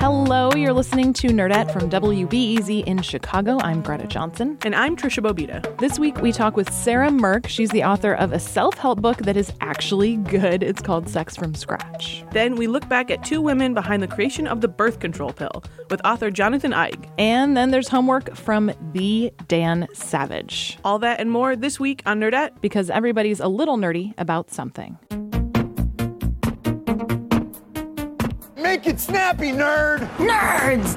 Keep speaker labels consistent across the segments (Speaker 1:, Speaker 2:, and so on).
Speaker 1: Hello, you're listening to Nerdette from WBEZ in Chicago. I'm Greta Johnson.
Speaker 2: And I'm Tricia Bobeda.
Speaker 1: This week we talk with Sarah Mirk. She's the author of a self help book that is actually good. It's called Sex from Scratch.
Speaker 2: Then we look back at two women behind the creation of the birth control pill with author Jonathan Eig.
Speaker 1: And then there's homework from the Dan Savage.
Speaker 2: All that and more this week on Nerdette.
Speaker 1: Because everybody's a little nerdy about something.
Speaker 3: Make it snappy, nerd!
Speaker 4: Nerds!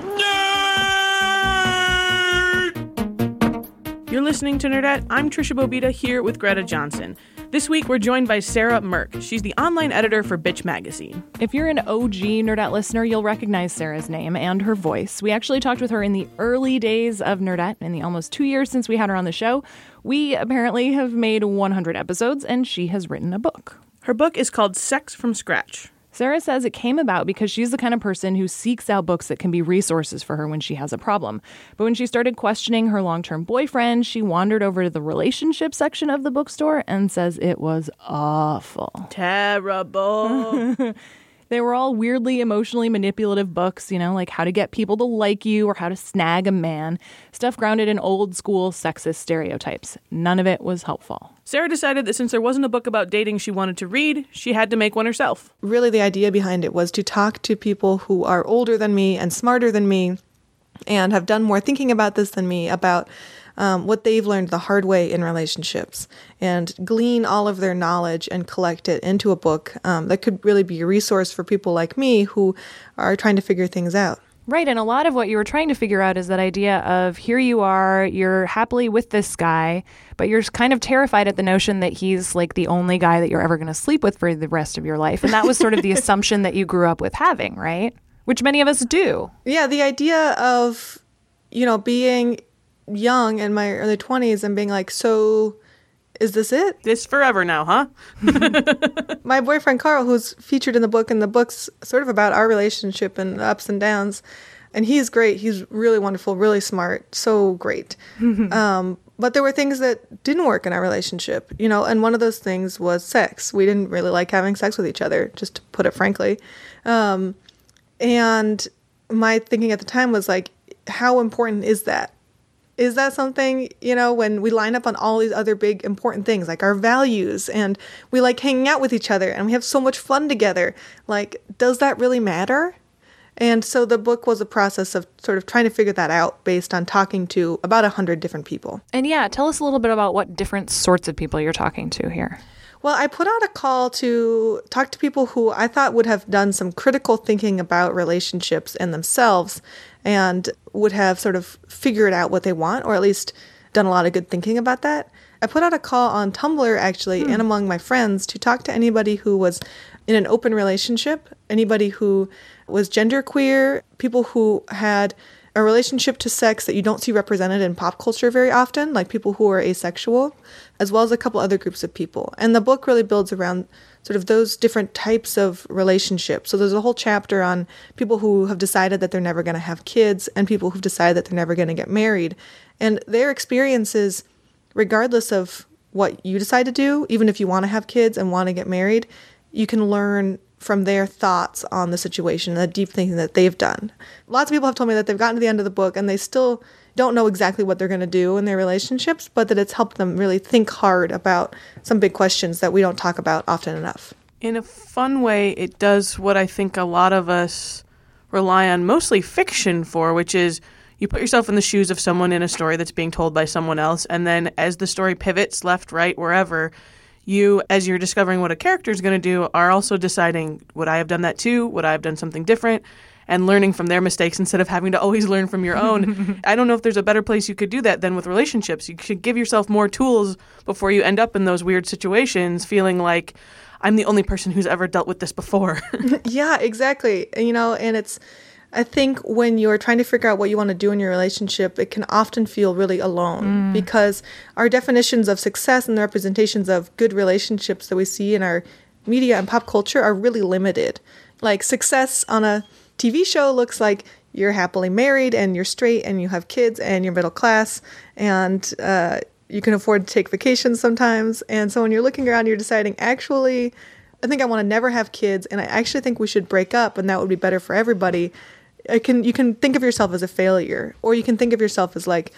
Speaker 4: Nerd!
Speaker 2: You're listening to Nerdette. I'm Tricia Bobeda here with Greta Johnson. This week we're joined by Sarah Mirk. She's the online editor for Bitch Magazine.
Speaker 1: If you're an OG Nerdette listener, you'll recognize Sarah's name and her voice. We actually talked with her in the early days of Nerdette, in the almost two years since we had her on the show. We apparently have made 100 episodes, and she has written a book.
Speaker 2: Her book is called Sex from Scratch.
Speaker 1: Sarah says it came about because she's the kind of person who seeks out books that can be resources for her when she has a problem. But when she started questioning her long term boyfriend, she wandered over to the relationship section of the bookstore and says it was awful.
Speaker 2: Terrible.
Speaker 1: They were all weirdly emotionally manipulative books, you know, like how to get people to like you or how to snag a man. Stuff grounded in old school sexist stereotypes. None of it was helpful.
Speaker 2: Sarah decided that since there wasn't a book about dating she wanted to read, she had to make one herself.
Speaker 5: Really, the idea behind it was to talk to people who are older than me and smarter than me and have done more thinking about this than me about um, what they've learned the hard way in relationships and glean all of their knowledge and collect it into a book um, that could really be a resource for people like me who are trying to figure things out.
Speaker 1: Right. And a lot of what you were trying to figure out is that idea of here you are, you're happily with this guy, but you're kind of terrified at the notion that he's like the only guy that you're ever going to sleep with for the rest of your life. And that was sort of the assumption that you grew up with having, right? Which many of us do.
Speaker 5: Yeah. The idea of, you know, being young in my early 20s and being like, so is this it?
Speaker 2: This forever now, huh?
Speaker 5: my boyfriend Carl, who's featured in the book, and the book's sort of about our relationship and the ups and downs. And he's great. He's really wonderful, really smart, so great. um, but there were things that didn't work in our relationship, you know, and one of those things was sex. We didn't really like having sex with each other, just to put it frankly. Um, and my thinking at the time was like, how important is that? Is that something you know when we line up on all these other big important things like our values and we like hanging out with each other and we have so much fun together like does that really matter? And so the book was a process of sort of trying to figure that out based on talking to about a hundred different people.
Speaker 1: And yeah tell us a little bit about what different sorts of people you're talking to here.
Speaker 5: Well, I put out a call to talk to people who I thought would have done some critical thinking about relationships and themselves and would have sort of figured out what they want or at least done a lot of good thinking about that. I put out a call on Tumblr actually hmm. and among my friends to talk to anybody who was in an open relationship, anybody who was genderqueer, people who had a relationship to sex that you don't see represented in pop culture very often, like people who are asexual, as well as a couple other groups of people. And the book really builds around sort of those different types of relationships. So there's a whole chapter on people who have decided that they're never going to have kids and people who've decided that they're never going to get married. And their experiences, regardless of what you decide to do, even if you want to have kids and want to get married, you can learn from their thoughts on the situation, the deep thinking that they've done. Lots of people have told me that they've gotten to the end of the book and they still don't know exactly what they're going to do in their relationships, but that it's helped them really think hard about some big questions that we don't talk about often enough.
Speaker 2: In a fun way, it does what I think a lot of us rely on mostly fiction for, which is you put yourself in the shoes of someone in a story that's being told by someone else, and then as the story pivots left, right, wherever, you, as you're discovering what a character is going to do, are also deciding would I have done that too? Would I have done something different? And learning from their mistakes instead of having to always learn from your own. I don't know if there's a better place you could do that than with relationships. You should give yourself more tools before you end up in those weird situations feeling like I'm the only person who's ever dealt with this before.
Speaker 5: Yeah, exactly. You know, and it's, I think when you're trying to figure out what you want to do in your relationship, it can often feel really alone mm. because our definitions of success and the representations of good relationships that we see in our media and pop culture are really limited. Like success on a TV show looks like you're happily married and you're straight and you have kids and you're middle class and uh, you can afford to take vacations sometimes. And so when you're looking around, you're deciding, actually, I think I want to never have kids, and I actually think we should break up, and that would be better for everybody. I can you can think of yourself as a failure, or you can think of yourself as like,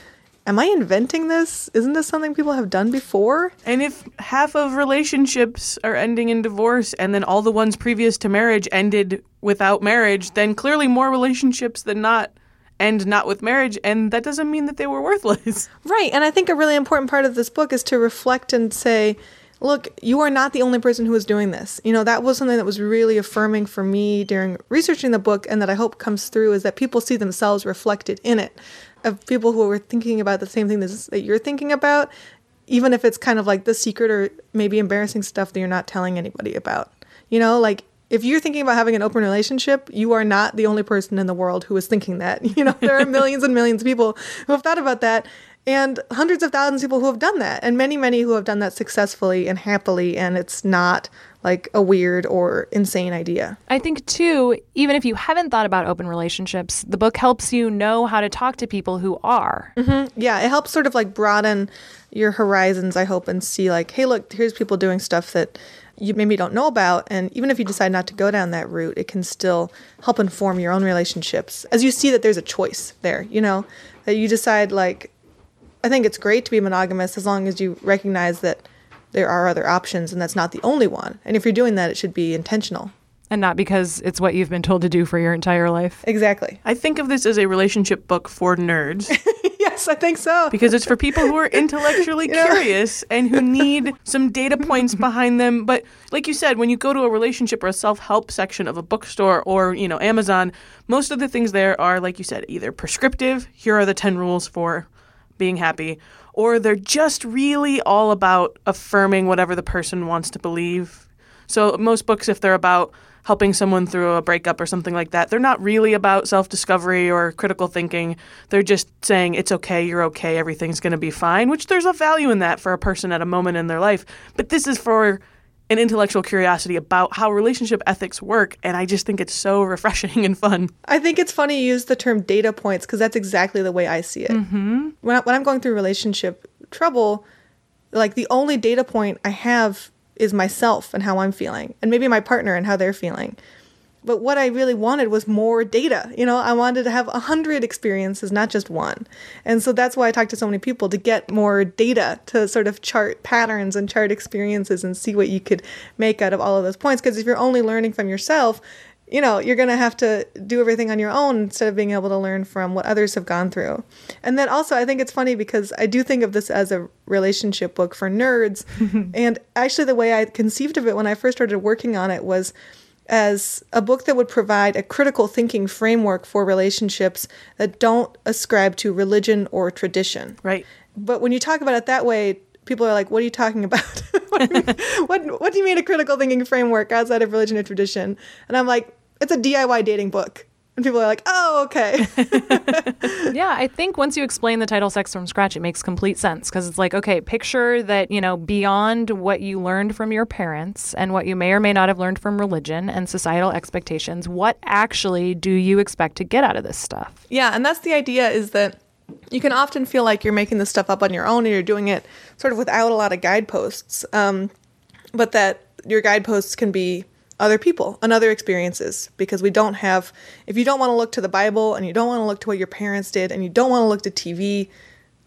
Speaker 5: am I inventing this? Isn't this something people have done before?
Speaker 2: And if half of relationships are ending in divorce and then all the ones previous to marriage ended without marriage, then clearly more relationships than not end not with marriage. And that doesn't mean that they were worthless.
Speaker 5: Right. And I think a really important part of this book is to reflect and say, look, you are not the only person who is doing this. You know, that was something that was really affirming for me during researching the book and that I hope comes through is that people see themselves reflected in it of people who are thinking about the same thing that that you're thinking about, even if it's kind of like the secret or maybe embarrassing stuff that you're not telling anybody about. You know, like if you're thinking about having an open relationship, you are not the only person in the world who is thinking that. You know, there are millions and millions of people who have thought about that and hundreds of thousands of people who have done that and many many who have done that successfully and happily and it's not like a weird or insane idea.
Speaker 1: I think, too, even if you haven't thought about open relationships, the book helps you know how to talk to people who are. Mm-hmm.
Speaker 5: Yeah, it helps sort of like broaden your horizons, I hope, and see like, hey, look, here's people doing stuff that you maybe don't know about. And even if you decide not to go down that route, it can still help inform your own relationships as you see that there's a choice there, you know, that you decide like, I think it's great to be monogamous as long as you recognize that there are other options and that's not the only one. And if you're doing that, it should be intentional.
Speaker 1: And not because it's what you've been told to do for your entire life.
Speaker 5: Exactly.
Speaker 2: I think of this as a relationship book for nerds
Speaker 5: yes, I think so.
Speaker 2: because it's for people who are intellectually curious and who need some data points behind them. But like you said, when you go to a relationship or a self-help section of a bookstore or, you know, Amazon, most of the things there are like you said, either prescriptive, here are the 10 rules for being happy, or they're just really all about affirming whatever the person wants to believe. So most books if they're about helping someone through a breakup or something like that, they're not really about self-discovery or critical thinking. They're just saying it's okay, you're okay, everything's going to be fine, which there's a value in that for a person at a moment in their life. But this is for an intellectual curiosity about how relationship ethics work, and I just think it's so refreshing and fun.
Speaker 5: I think it's funny you use the term data points because that's exactly the way I see it. Mm-hmm. When, I, when I'm going through relationship trouble, like the only data point I have is myself and how I'm feeling, and maybe my partner and how they're feeling. But what I really wanted was more data. You know, I wanted to have a hundred experiences, not just one. And so that's why I talked to so many people to get more data to sort of chart patterns and chart experiences and see what you could make out of all of those points. Because if you're only learning from yourself, you know, you're going to have to do everything on your own instead of being able to learn from what others have gone through. And then also, I think it's funny because I do think of this as a relationship book for nerds. and actually, the way I conceived of it when I first started working on it was as a book that would provide a critical thinking framework for relationships that don't ascribe to religion or tradition.
Speaker 2: Right.
Speaker 5: But when you talk about it that way, people are like, "What are you talking about? what, do you mean, what What do you mean a critical thinking framework outside of religion or tradition?" And I'm like, "It's a DIY dating book." And people are like, "Oh, okay."
Speaker 1: yeah, I think once you explain the title Sex from Scratch, it makes complete sense because it's like, okay, picture that, you know, beyond what you learned from your parents and what you may or may not have learned from religion and societal expectations, what actually do you expect to get out of this stuff?
Speaker 5: yeah, and that's the idea is that you can often feel like you're making this stuff up on your own and you're doing it sort of without a lot of guideposts. Um, but that your guideposts can be other people and other experiences because we don't have if you don't want to look to the bible and you don't want to look to what your parents did and you don't want to look to tv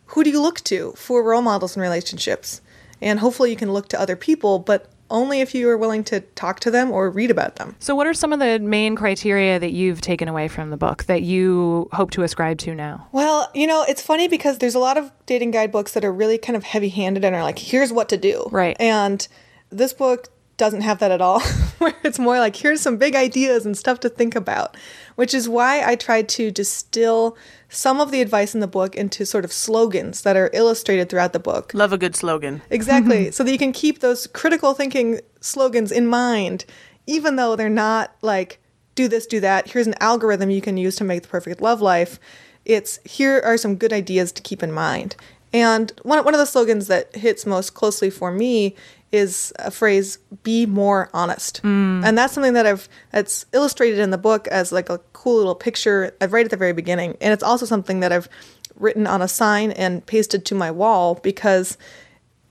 Speaker 5: who do you look to for role models and relationships and hopefully you can look to other people but only if you are willing to talk to them or read about them
Speaker 1: So, what are some of the main criteria that you've taken away from the book that you hope to ascribe to now?
Speaker 5: Well, you know, it's funny because there's a lot of dating guidebooks that are really kind of heavy handed and are like, here's what to do.
Speaker 1: Right.
Speaker 5: And this book doesn't have that at all. where it's more like here's some big ideas and stuff to think about, which is why I tried to distill some of the advice in the book into sort of slogans that are illustrated throughout the book.
Speaker 2: Love a good slogan.
Speaker 5: Exactly. Mm-hmm. so that you can keep those critical thinking slogans in mind, even though they're not like, do this, do that. Here's an algorithm you can use to make the perfect love life. It's here are some good ideas to keep in mind. And one, one of the slogans that hits most closely for me is a phrase be more honest. Mm. And that's something that i've that's illustrated in the book as like a cool little picture i've right at the very beginning. And it's also something that i've written on a sign and pasted to my wall because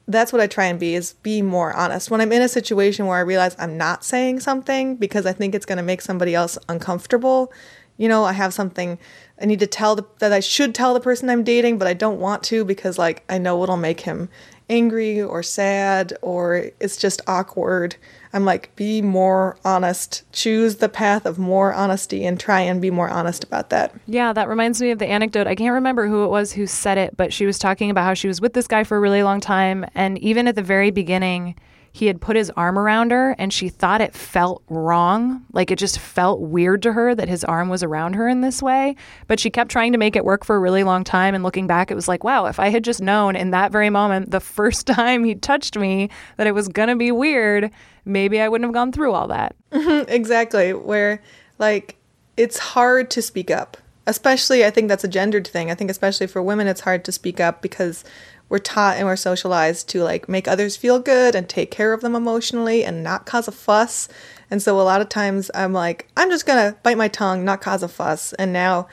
Speaker 5: that's what i try and be is be more honest. When i'm in a situation where i realize i'm not saying something because i think it's going to make somebody else uncomfortable you know i have something i need to tell the, that i should tell the person i'm dating but i don't want to because like i know it'll make him angry or sad or it's just awkward. I'm like, be more honest. Choose the path of more honesty and try and be more honest about that.
Speaker 1: Yeah, that reminds me of the anecdote. I can't remember who it was who said it, but she was talking about how she was with this guy for a really long time. And even at the very beginning, he had put his arm around her and she thought it felt wrong. Like it just felt weird to her that his arm was around her in this way. But she kept trying to make it work for a really long time. And looking back, it was like, wow, if I had just known in that very moment, the first time he touched me, that it was going to be weird, maybe I wouldn't have gone through all that.
Speaker 5: exactly. Where, like, it's hard to speak up. Especially, I think that's a gendered thing. I think, especially for women, it's hard to speak up because we're taught and we're socialized to like make others feel good and take care of them emotionally and not cause a fuss. And so a lot of times I'm like, I'm just gonna bite my tongue, not cause a fuss. And now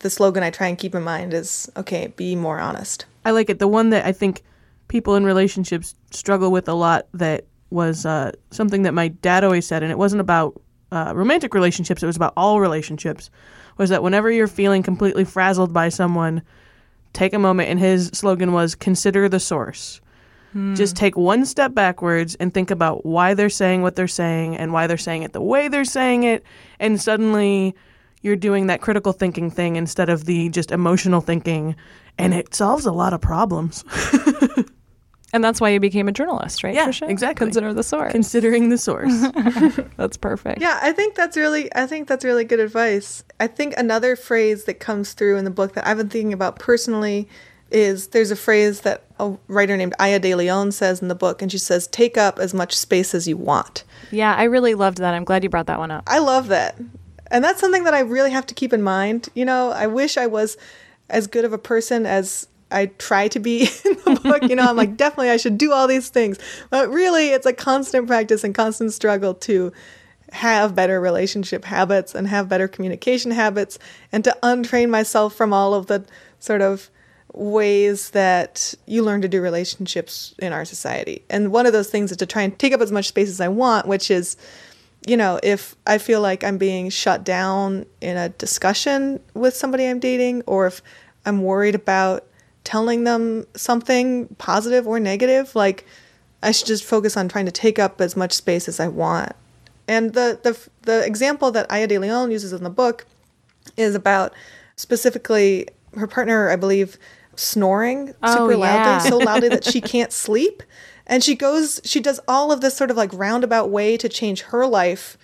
Speaker 5: the slogan I try and keep in mind is okay, be more honest.
Speaker 2: I like it. The one that I think people in relationships struggle with a lot that was uh, something that my dad always said, and it wasn't about uh, romantic relationships, it was about all relationships, was that whenever you're feeling completely frazzled by someone, take a moment. And his slogan was consider the source. Hmm. Just take one step backwards and think about why they're saying what they're saying and why they're saying it the way they're saying it. And suddenly you're doing that critical thinking thing instead of the just emotional thinking. And it solves a lot of problems.
Speaker 1: And that's why you became a journalist, right?
Speaker 2: Yeah,
Speaker 1: Tricia?
Speaker 2: exactly.
Speaker 1: Consider the source.
Speaker 2: Considering the source.
Speaker 1: that's perfect.
Speaker 5: Yeah, I think that's really I think that's really good advice. I think another phrase that comes through in the book that I've been thinking about personally is there's a phrase that a writer named Aya De Leon says in the book and she says take up as much space as you want.
Speaker 1: Yeah, I really loved that. I'm glad you brought that one up.
Speaker 5: I love that. And that's something that I really have to keep in mind. You know, I wish I was as good of a person as I try to be in the book. You know, I'm like, definitely I should do all these things. But really, it's a constant practice and constant struggle to have better relationship habits and have better communication habits and to untrain myself from all of the sort of ways that you learn to do relationships in our society. And one of those things is to try and take up as much space as I want, which is you know, if I feel like I'm being shut down in a discussion with somebody I'm dating, or if I'm worried about telling them something positive or negative, like I should just focus on trying to take up as much space as I want. And the the the example that Aya De Leon uses in the book is about specifically her partner, I believe, snoring
Speaker 1: Oh,
Speaker 5: super
Speaker 1: yeah.
Speaker 5: loudly, so loudly that she can't sleep. And she goes, she does all of this sort of like roundabout way to change her life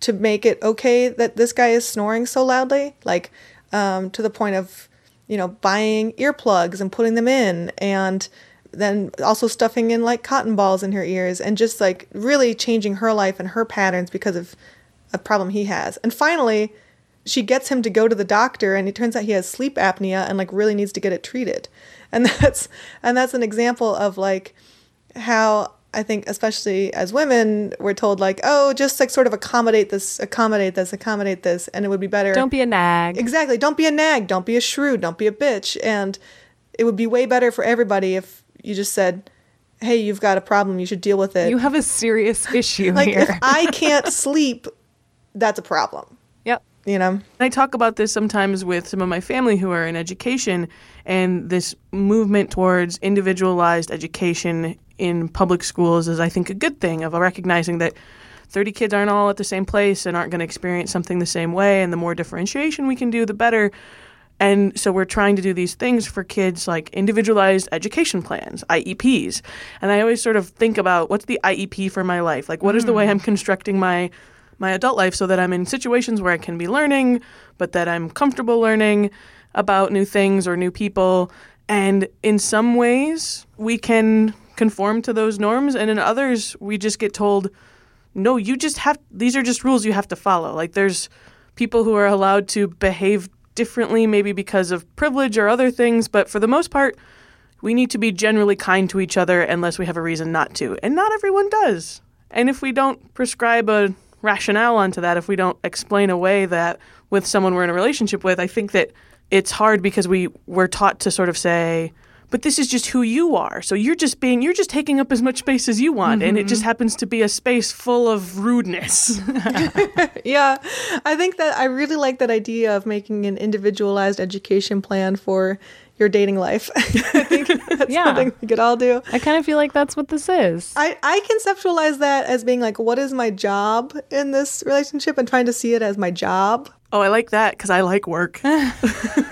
Speaker 5: to make it okay that this guy is snoring so loudly, like um, to the point of, you know, buying earplugs and putting them in, and then also stuffing in like cotton balls in her ears, and just like really changing her life and her patterns because of a problem he has. And finally, she gets him to go to the doctor, and it turns out he has sleep apnea and like really needs to get it treated. And that's and that's an example of like how I think, especially as women, we're told like, oh, just like sort of accommodate this, accommodate this, accommodate this, and it would be better.
Speaker 1: Don't be a nag.
Speaker 5: exactly. Don't be a nag. Don't be a shrew. Don't be a bitch. And it would be way better for everybody if you just said, hey, you've got a problem. You should deal with it.
Speaker 1: You have a serious issue
Speaker 5: like
Speaker 1: here.
Speaker 5: if I can't sleep, that's a problem.
Speaker 1: yep.
Speaker 5: You know.
Speaker 2: I talk about this sometimes with some of my family who are in education and this movement towards individualized education in public schools is I think a good thing of recognizing that 30 kids aren't all at the same place and aren't going to experience something the same way and the more differentiation we can do the better And so we're trying to do these things for kids like individualized education plans, IEPs. And I always sort of think about what's the IEP for my life? Like what is the way mm. I'm constructing my my adult life so that I'm in situations where I can be learning, but that I'm comfortable learning about new things or new people. And in some ways, we can conform to those norms, and in others, we just get told, no, you just have, these are just rules you have to follow. Like there's people who are allowed to behave differently, maybe because of privilege or other things, but for the most part, we need to be generally kind to each other unless we have a reason not to. And not everyone does. And if we don't prescribe a rationale onto that, if we don't explain away that with someone we're in a relationship with, I think that it's hard because we we're taught to sort of say, but this is just who you are. So you're just being you're just taking up as much space as you want and it mm-hmm. just happens to be a space full of rudeness.
Speaker 5: yeah, I think that I really like that idea of making an individualized education plan for your dating life. I think that's
Speaker 1: Yeah.
Speaker 5: something we could all do.
Speaker 1: I kind of feel like that's what this is.
Speaker 5: I, I conceptualize that as being like, what is my job in this relationship and trying to see it as my job.
Speaker 2: oh, I like that cuz I like work.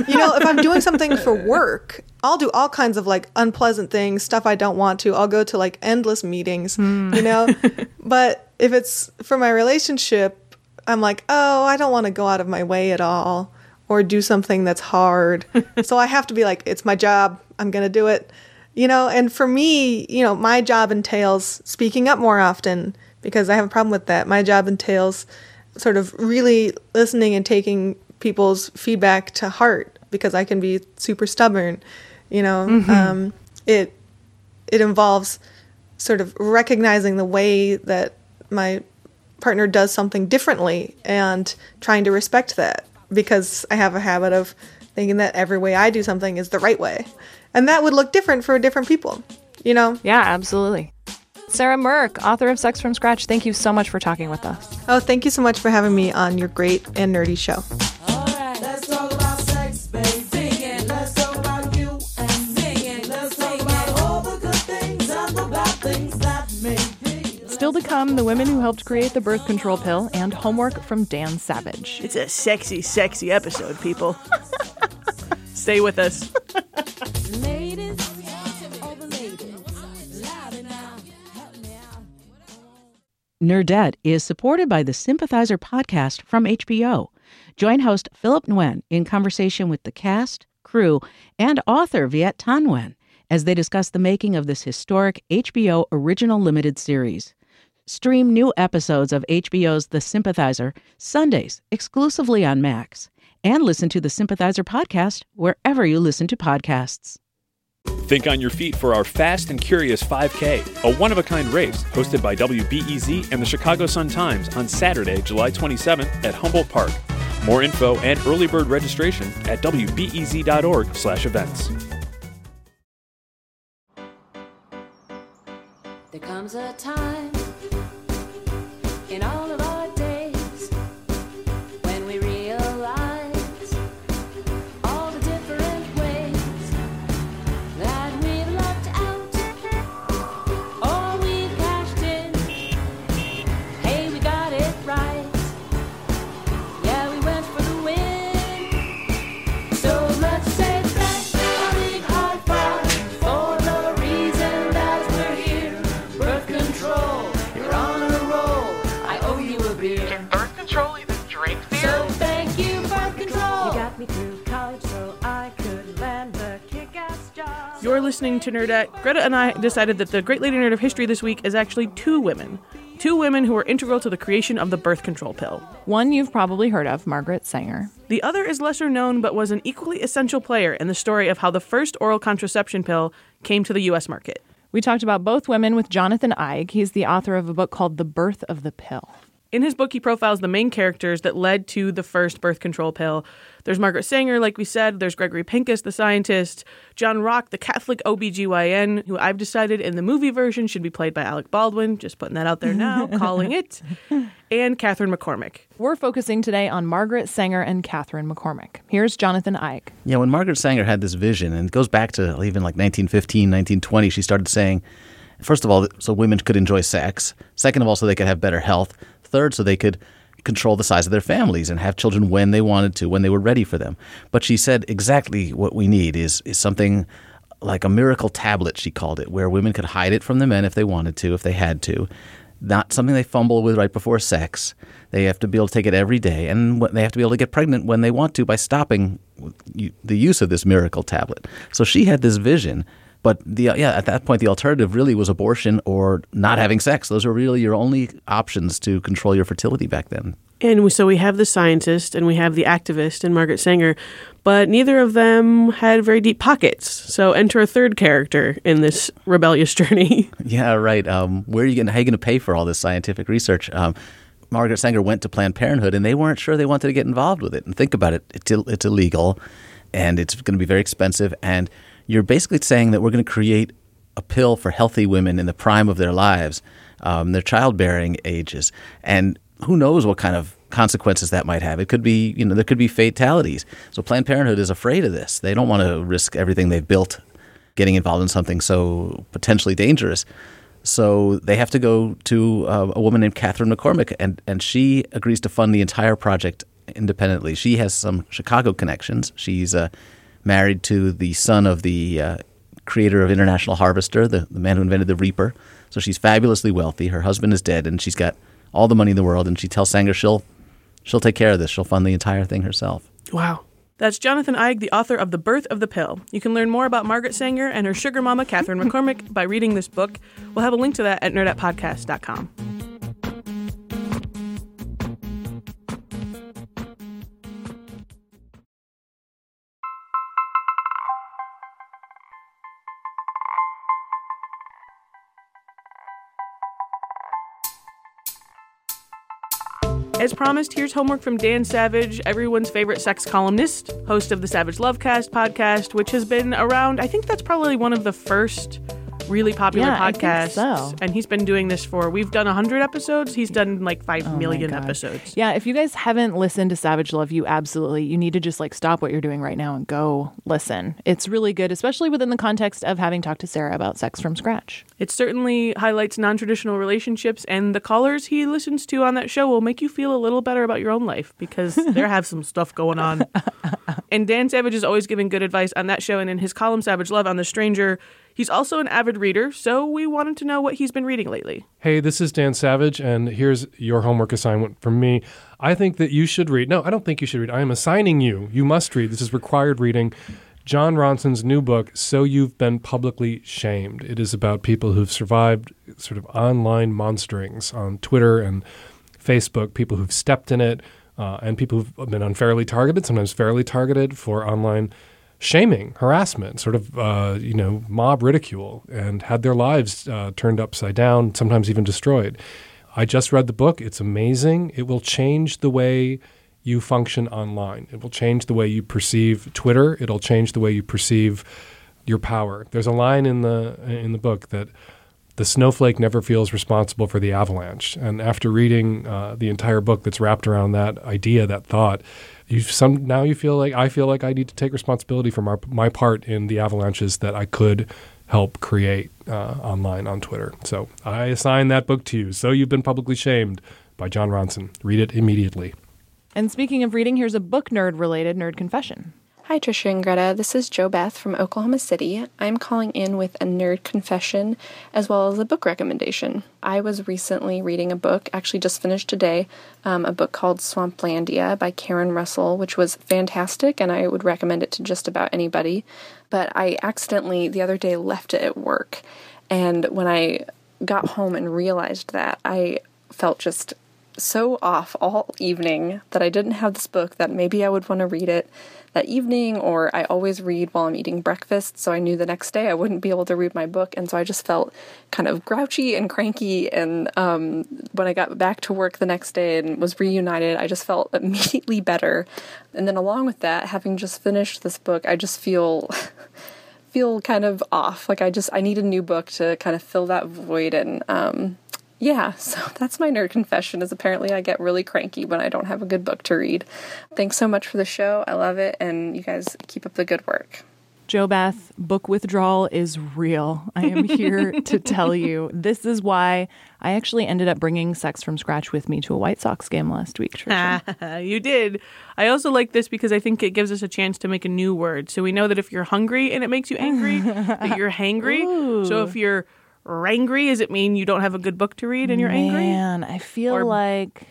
Speaker 5: You know, if I'm doing something for work, I'll do all kinds of like unpleasant things, stuff I don't want to. I'll go to like endless meetings, you know? Hmm. but if it's for my relationship, I'm like, oh, I don't want to go out of my way at all or do something that's hard. so I have to be like, it's my job. I'm going to do it. You know, and for me, you know, my job entails speaking up more often because I have a problem with that. My job entails sort of really listening and taking people's feedback to heart because I can be super stubborn. You know, um, it it involves sort of recognizing the way that my partner does something differently and trying to respect that because I have a habit of thinking that every way I do something is the right way. And that would look different for different people, you know?
Speaker 1: yeah, absolutely. Sarah Mirk, author of Sex from Scratch, thank you so much for talking with us.
Speaker 5: Oh, thank you so much for having me on your great and nerdy show.
Speaker 1: Still to come, the women who helped create the birth control pill and homework from Dan Savage.
Speaker 2: It's a sexy sexy episode, people. Stay with us.
Speaker 4: Ladies, all the ladies, louder now, help me out.
Speaker 6: Nerdette is supported by the Sympathizer podcast from HBO. Join host Philip Nguyen in conversation with the cast, crew, and author Viet Thanh Nguyen as they discuss the making of this historic HBO original limited series. Stream new episodes of HBO's The Sympathizer Sundays exclusively on Max, and listen to the Sympathizer podcast wherever you listen to podcasts.
Speaker 7: Think on your feet for our Fast and Curious 5K, a one of a kind race hosted by WBEZ and the Chicago Sun Times on Saturday, July 27th at Humboldt Park. More info and early bird registration at wbez.org/events.
Speaker 4: There comes a time You're
Speaker 2: listening to Nerdette. Greta and I decided that the Great Lady Nerd of History this week is actually two women. Two women who were integral to the creation of the birth control pill.
Speaker 1: One you've probably heard of, Margaret Sanger.
Speaker 2: The other is lesser known but was an equally essential player in the story of how the first oral contraception pill came to the US market.
Speaker 1: We talked about both women with Jonathan Eig. He's the author of a book called The Birth of the Pill.
Speaker 2: In his book, he profiles the main characters that led to the first birth control pill. There's Margaret Sanger, like we said. There's Gregory Pincus, the scientist. John Rock, the Catholic OBGYN, who I've decided in the movie version should be played by Alec Baldwin. Just putting that out there now, calling it. And Katharine McCormick.
Speaker 1: We're focusing today on Margaret Sanger and Katharine McCormick. Here's Jonathan Eig.
Speaker 8: Yeah, when Margaret Sanger had this vision, and it goes back to even like 1915, 1920, she started saying, first of all, so women could enjoy sex. Second of all, so they could have better health. Third, so they could control the size of their families and have children when they wanted to, when they were ready for them. But she said exactly what we need is is something like a miracle tablet, she called it, where women could hide it from the men if they wanted to, if they had to. Not something they fumble with right before sex. They have to be able to take it every day, and they have to be able to get pregnant when they want to by stopping the use of this miracle tablet. So she had this vision, but the yeah at that point the alternative really was abortion or not having sex. Those were really your only options to control your fertility back then.
Speaker 2: And so we have the scientist and we have the activist and Margaret Sanger, but neither of them had very deep pockets. So enter a third character in this rebellious journey.
Speaker 8: Yeah, right. Um, where are you going? How are you going to pay for all this scientific research? Um, Margaret Sanger went to Planned Parenthood, and they weren't sure they wanted to get involved with it. And think about it: it's, it's illegal, and it's going to be very expensive. And you're basically saying that we're going to create a pill for healthy women in the prime of their lives, um, their childbearing ages, and who knows what kind of consequences that might have. It could be, you know, there could be fatalities. So Planned Parenthood is afraid of this. They don't want to risk everything they've built getting involved in something so potentially dangerous. So they have to go to uh, a woman named Katharine McCormick, and, and she agrees to fund the entire project independently. She has some Chicago connections. She's uh, married to the son of the uh, creator of International Harvester, the, the man who invented the Reaper. So she's fabulously wealthy. Her husband is dead, and she's got all the money in the world. And she tells Sanger she'll she'll take care of this. She'll fund the entire thing herself.
Speaker 2: Wow. That's Jonathan Eig, the author of The Birth of the Pill. You can learn more about Margaret Sanger and her sugar mama, Katharine McCormick, by reading this book. We'll have a link to that at nerdettepodcast.com. As promised, here's homework from Dan Savage, everyone's favorite sex columnist, host of the Savage Lovecast podcast, which has been around. I think that's probably one of the first really popular
Speaker 1: Yeah, think so.
Speaker 2: And he's been doing this for, we've done 100 episodes. He's done like five
Speaker 1: Oh
Speaker 2: million episodes.
Speaker 1: Yeah, if you guys haven't listened to Savage Love, you absolutely you need to just like stop what you're doing right now and go listen. It's really good, especially within the context of having talked to Sarah about sex from scratch.
Speaker 2: It certainly highlights non traditional relationships, and the callers he listens to on that show will make you feel a little better about your own life because they have some stuff going on. and Dan Savage is always giving good advice on that show and in his column Savage Love on The Stranger. He's also an avid reader, so we wanted to know what he's been reading lately.
Speaker 9: Hey, this is Dan Savage, and here's your homework assignment from me. I think that you should read. No, I don't think you should read. I am assigning you. You must read. This is required reading. Jon Ronson's new book, So You've Been Publicly Shamed. It is about people who've survived sort of online monsterings on Twitter and Facebook, people who've stepped in it, uh, and people who've been unfairly targeted, sometimes fairly targeted for online shaming, harassment, sort of uh, you know mob ridicule, and had their lives uh, turned upside down, sometimes even destroyed. I just read the book. It's amazing. It will change the way you function online. It will change the way you perceive Twitter. It'll change the way you perceive your power. There's a line in the in the book that the snowflake never feels responsible for the avalanche. And after reading uh, the entire book that's wrapped around that idea, that thought, you some now you feel like I feel like I need to take responsibility for my my part in the avalanches that I could help create uh, online on Twitter. So I assign that book to you. So you've been publicly shamed by Jon Ronson. Read it immediately.
Speaker 1: And speaking of reading, here's a book nerd related nerd confession.
Speaker 10: Hi, Tricia and Greta. This is Joe Beth from Oklahoma City. I'm calling in with a nerd confession as well as a book recommendation. I was recently reading a book, actually just finished today, um, a book called Swamplandia by Karen Russell, which was fantastic, and I would recommend it to just about anybody. But I accidentally the other day left it at work, and when I got home and realized that, I felt just so off all evening that I didn't have this book that maybe I would want to read it that evening or I always read while I'm eating breakfast so I knew the next day I wouldn't be able to read my book and so I just felt kind of grouchy and cranky and um, when I got back to work the next day and was reunited I just felt immediately better. And then along with that having just finished this book I just feel feel kind of off. Like I just I need a new book to kind of fill that void and um, yeah, so that's my nerd confession is apparently I get really cranky when I don't have a good book to read. Thanks so much for the show. I love it and you guys keep up the good work.
Speaker 1: Joe Beth, book withdrawal is real. I am here to tell you. This is why I actually ended up bringing Sex from Scratch with me to a White Sox game last week. Tricia.
Speaker 2: you did. I also like this because I think it gives us a chance to make a new word. So we know that if you're hungry and it makes you angry, that you're hangry. So if you're rangry, does it mean you don't have a good book to read and you're angry?
Speaker 1: Man, I feel
Speaker 2: Or
Speaker 1: like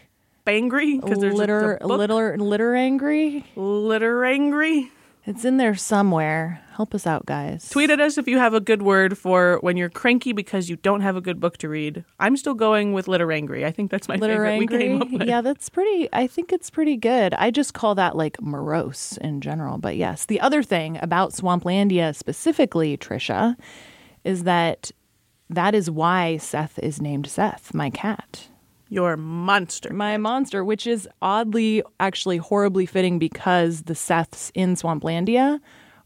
Speaker 2: Bangry? Because there's
Speaker 1: litter,
Speaker 2: a, book.
Speaker 1: litter, litter angry.
Speaker 2: Litter angry.
Speaker 1: It's in there somewhere. Help us out, guys.
Speaker 2: Tweet at us if you have a good word for when you're cranky because you don't have a good book to read. I'm still going with litter angry. I think that's my
Speaker 1: litter
Speaker 2: favorite we
Speaker 1: angry.
Speaker 2: came up with.
Speaker 1: Yeah, that's pretty. I think it's pretty good. I just call that like morose in general. But yes, the other thing about Swamplandia specifically, Tricia, is that that is why Seth is named Seth, my cat.
Speaker 2: Your monster.
Speaker 1: My monster, which is oddly, actually horribly fitting because the Seths in Swamplandia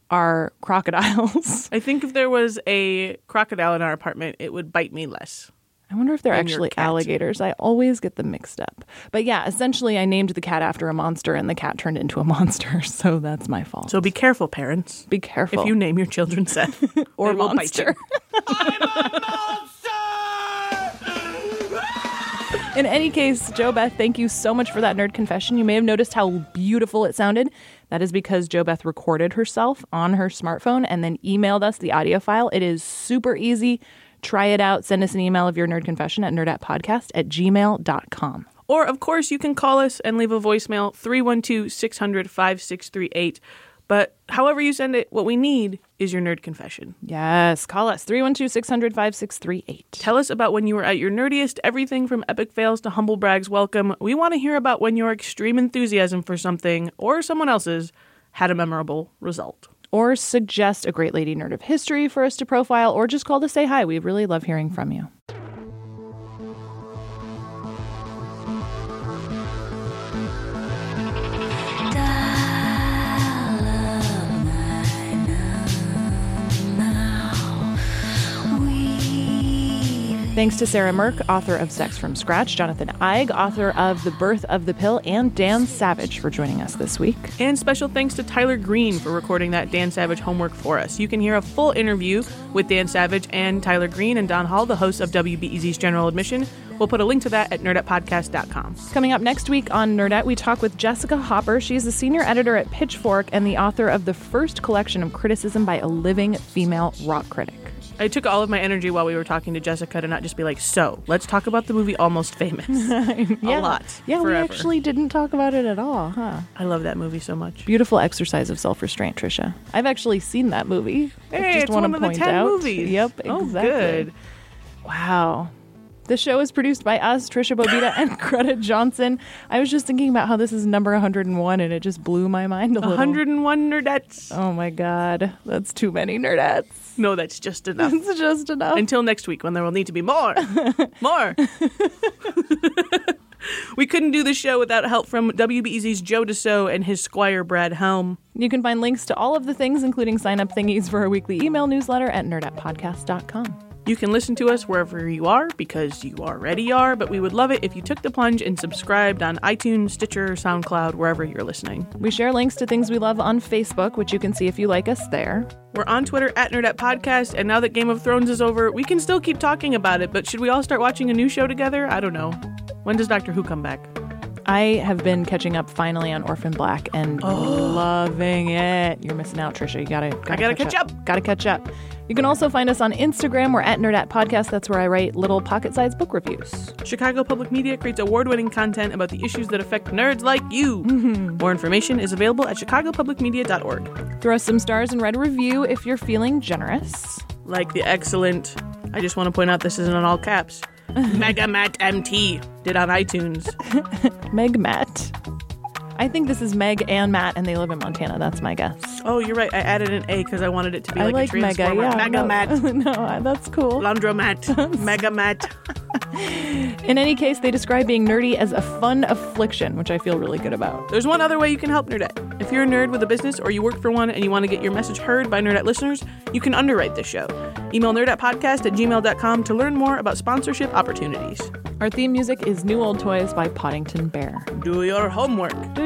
Speaker 1: are crocodiles.
Speaker 2: I think if there was a crocodile in our apartment, it would bite me less.
Speaker 1: I wonder if they're
Speaker 2: And
Speaker 1: actually alligators. I always get them mixed up. But yeah, essentially, I named the cat after a monster, and the cat turned into a monster. So that's my fault.
Speaker 2: So be careful, parents.
Speaker 1: be careful.
Speaker 2: If you name your children Seth
Speaker 1: or
Speaker 2: they will bite you.
Speaker 1: monster. In any case, Joe Beth, thank you so much for that nerd confession. You may have noticed how beautiful it sounded. That is because Joe Beth recorded herself on her smartphone and then emailed us the audio file. It is super easy. Try it out. Send us an email of your nerd confession at nerdettepodcast at gmail.com.
Speaker 2: Or, of course, you can call us and leave a voicemail 312 600 5638. But however you send it, what we need is your nerd confession.
Speaker 1: Yes, call us 312 600 5638.
Speaker 2: Tell us about when you were at your nerdiest, everything from epic fails to humble brags welcome. We want to hear about when your extreme enthusiasm for something or someone else's had a memorable result.
Speaker 1: Or suggest a great lady nerd of history for us to profile, or just call to say hi. We really love hearing from you. Thanks to Sarah Mirk, author of Sex from Scratch, Jonathan Eig, author of The Birth of the Pill, and Dan Savage for joining us this week.
Speaker 2: And special thanks to Tyler Green for recording that Dan Savage homework for us. You can hear a full interview with Dan Savage and Tyler Green and Don Hall, the hosts of WBEZ's General Admission. We'll put a link to that at nerdettepodcast.com.
Speaker 1: Coming up next week on Nerdette, we talk with Jessica Hopper. She's the senior editor at Pitchfork and the author of the first collection of criticism by a living female rock critic.
Speaker 2: I took all of my energy while we were talking to Jessica to not just be like, so let's talk about the movie Almost Famous. A lot.
Speaker 1: Yeah, we actually didn't talk about it at all, huh?
Speaker 2: I love that movie so much.
Speaker 1: Beautiful exercise of self restraint, Tricia. I've actually seen that movie. I just
Speaker 2: it's
Speaker 1: wanna
Speaker 2: one of the
Speaker 1: point
Speaker 2: 10
Speaker 1: out.
Speaker 2: movies.
Speaker 1: Yep,
Speaker 2: Oh,
Speaker 1: exactly.
Speaker 2: good.
Speaker 1: Wow. The show is produced by us, Tricia Bobeda and Greta Johnson. I was just thinking about how this is number 101 and it just blew my mind a little.
Speaker 2: 101 nerdettes.
Speaker 1: Oh my god, that's too many nerdettes.
Speaker 2: No, that's just enough.
Speaker 1: It's just enough.
Speaker 2: Until next week when there will need to be more. more. we couldn't do the show without help from WBEZ's Joe DeCeault and his squire Brad Helm.
Speaker 1: You can find links to all of the things, including sign up thingies for our weekly email newsletter at nerdettepodcast.com.
Speaker 2: You can listen to us wherever you are because you already are, but we would love it if you took the plunge and subscribed on iTunes, Stitcher, SoundCloud, wherever you're listening.
Speaker 1: We share links to things we love on Facebook, which you can see if you like us there.
Speaker 2: We're on Twitter at Nerdette Podcast, and now that Game of Thrones is over, we can still keep talking about it, but should we all start watching a new show together? I don't know. When does Doctor Who come back?
Speaker 1: I have been catching up finally on Orphan Black and loving it. You're missing out, Tricia. You gotta, gotta
Speaker 2: I gotta catch up.
Speaker 1: Gotta catch up. You can also find us on Instagram. We're at Nerd Podcast. That's where I write little pocket-sized book reviews.
Speaker 2: Chicago Public Media creates award winning content about the issues that affect nerds like you. Mm-hmm. More information is available at chicagopublicmedia.org.
Speaker 1: Throw us some stars and write a review if you're feeling generous.
Speaker 2: Like the excellent, I just want to point out this isn't in all caps, Mega Matt MT did on iTunes.
Speaker 1: Meg Matt. I think this is Meg and Matt, and they live in Montana. That's my guess.
Speaker 2: Oh, you're right. I added an A because I wanted it to be like,
Speaker 1: like
Speaker 2: a
Speaker 1: Mega. Yeah,
Speaker 2: Mega
Speaker 1: no,
Speaker 2: Matt,
Speaker 1: no, that's cool.
Speaker 2: Laundromat, Mega Matt.
Speaker 1: In any case, they describe being nerdy as a fun affliction, which I feel really good about.
Speaker 2: There's one other way you can help Nerdette. If you're a nerd with a business or you work for one and you want to get your message heard by Nerdette listeners, you can underwrite this show. Email nerdettepodcast at gmail.com to learn more about sponsorship opportunities.
Speaker 1: Our theme music is New Old Toys by Poddington Bear.
Speaker 2: Do your homework.
Speaker 1: Do